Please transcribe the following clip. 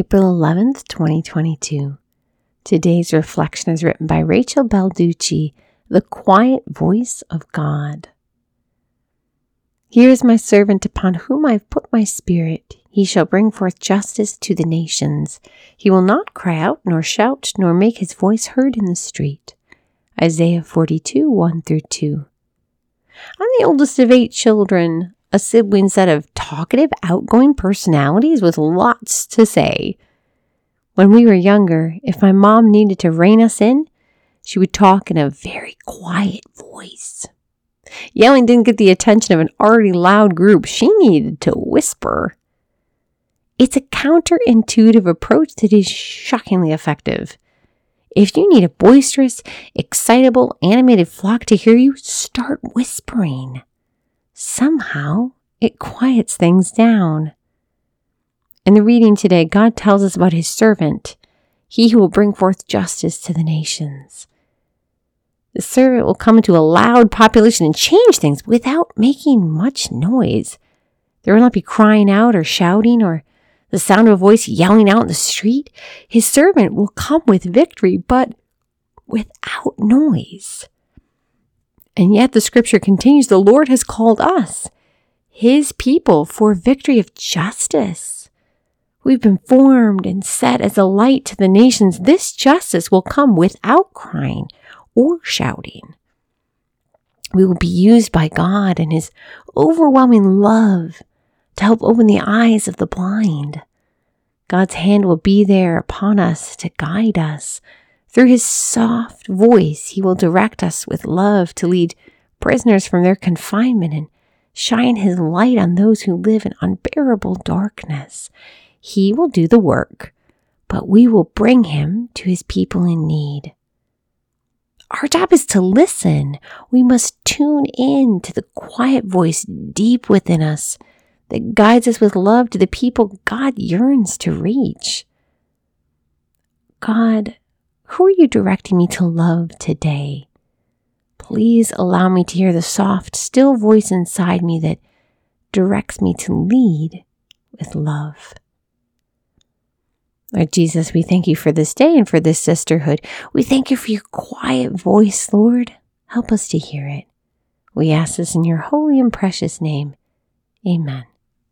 April 11th, 2022. Today's reflection is written by Rachel Balducci, The Quiet Voice of God. Here is my servant upon whom I have put my spirit. He shall bring forth justice to the nations. He will not cry out, nor shout, nor make his voice heard in the street. Isaiah 42 1 through 2. I'm the oldest of eight children, a sibling set of talkative, outgoing personalities with lots to say. When we were younger, if my mom needed to rein us in, she would talk in a very quiet voice. Yelling didn't get the attention of an already loud group. She needed to whisper. It's a counterintuitive approach that is shockingly effective. If you need a boisterous, excitable, animated flock to hear you, start whispering. Somehow, it quiets things down. In the reading today, God tells us about his servant, he who will bring forth justice to the nations. The servant will come into a loud population and change things without making much noise. There will not be crying out or shouting or the sound of a voice yelling out in the street. His servant will come with victory, but without noise. And yet the scripture continues the Lord has called us, his people, for victory of justice. We've been formed and set as a light to the nations. This justice will come without crying or shouting. We will be used by God and His overwhelming love to help open the eyes of the blind. God's hand will be there upon us to guide us. Through His soft voice, He will direct us with love to lead prisoners from their confinement and shine His light on those who live in unbearable darkness. He will do the work, but we will bring him to his people in need. Our job is to listen. We must tune in to the quiet voice deep within us that guides us with love to the people God yearns to reach. God, who are you directing me to love today? Please allow me to hear the soft, still voice inside me that directs me to lead with love. Lord Jesus, we thank you for this day and for this sisterhood. We thank you for your quiet voice, Lord. Help us to hear it. We ask this in your holy and precious name. Amen.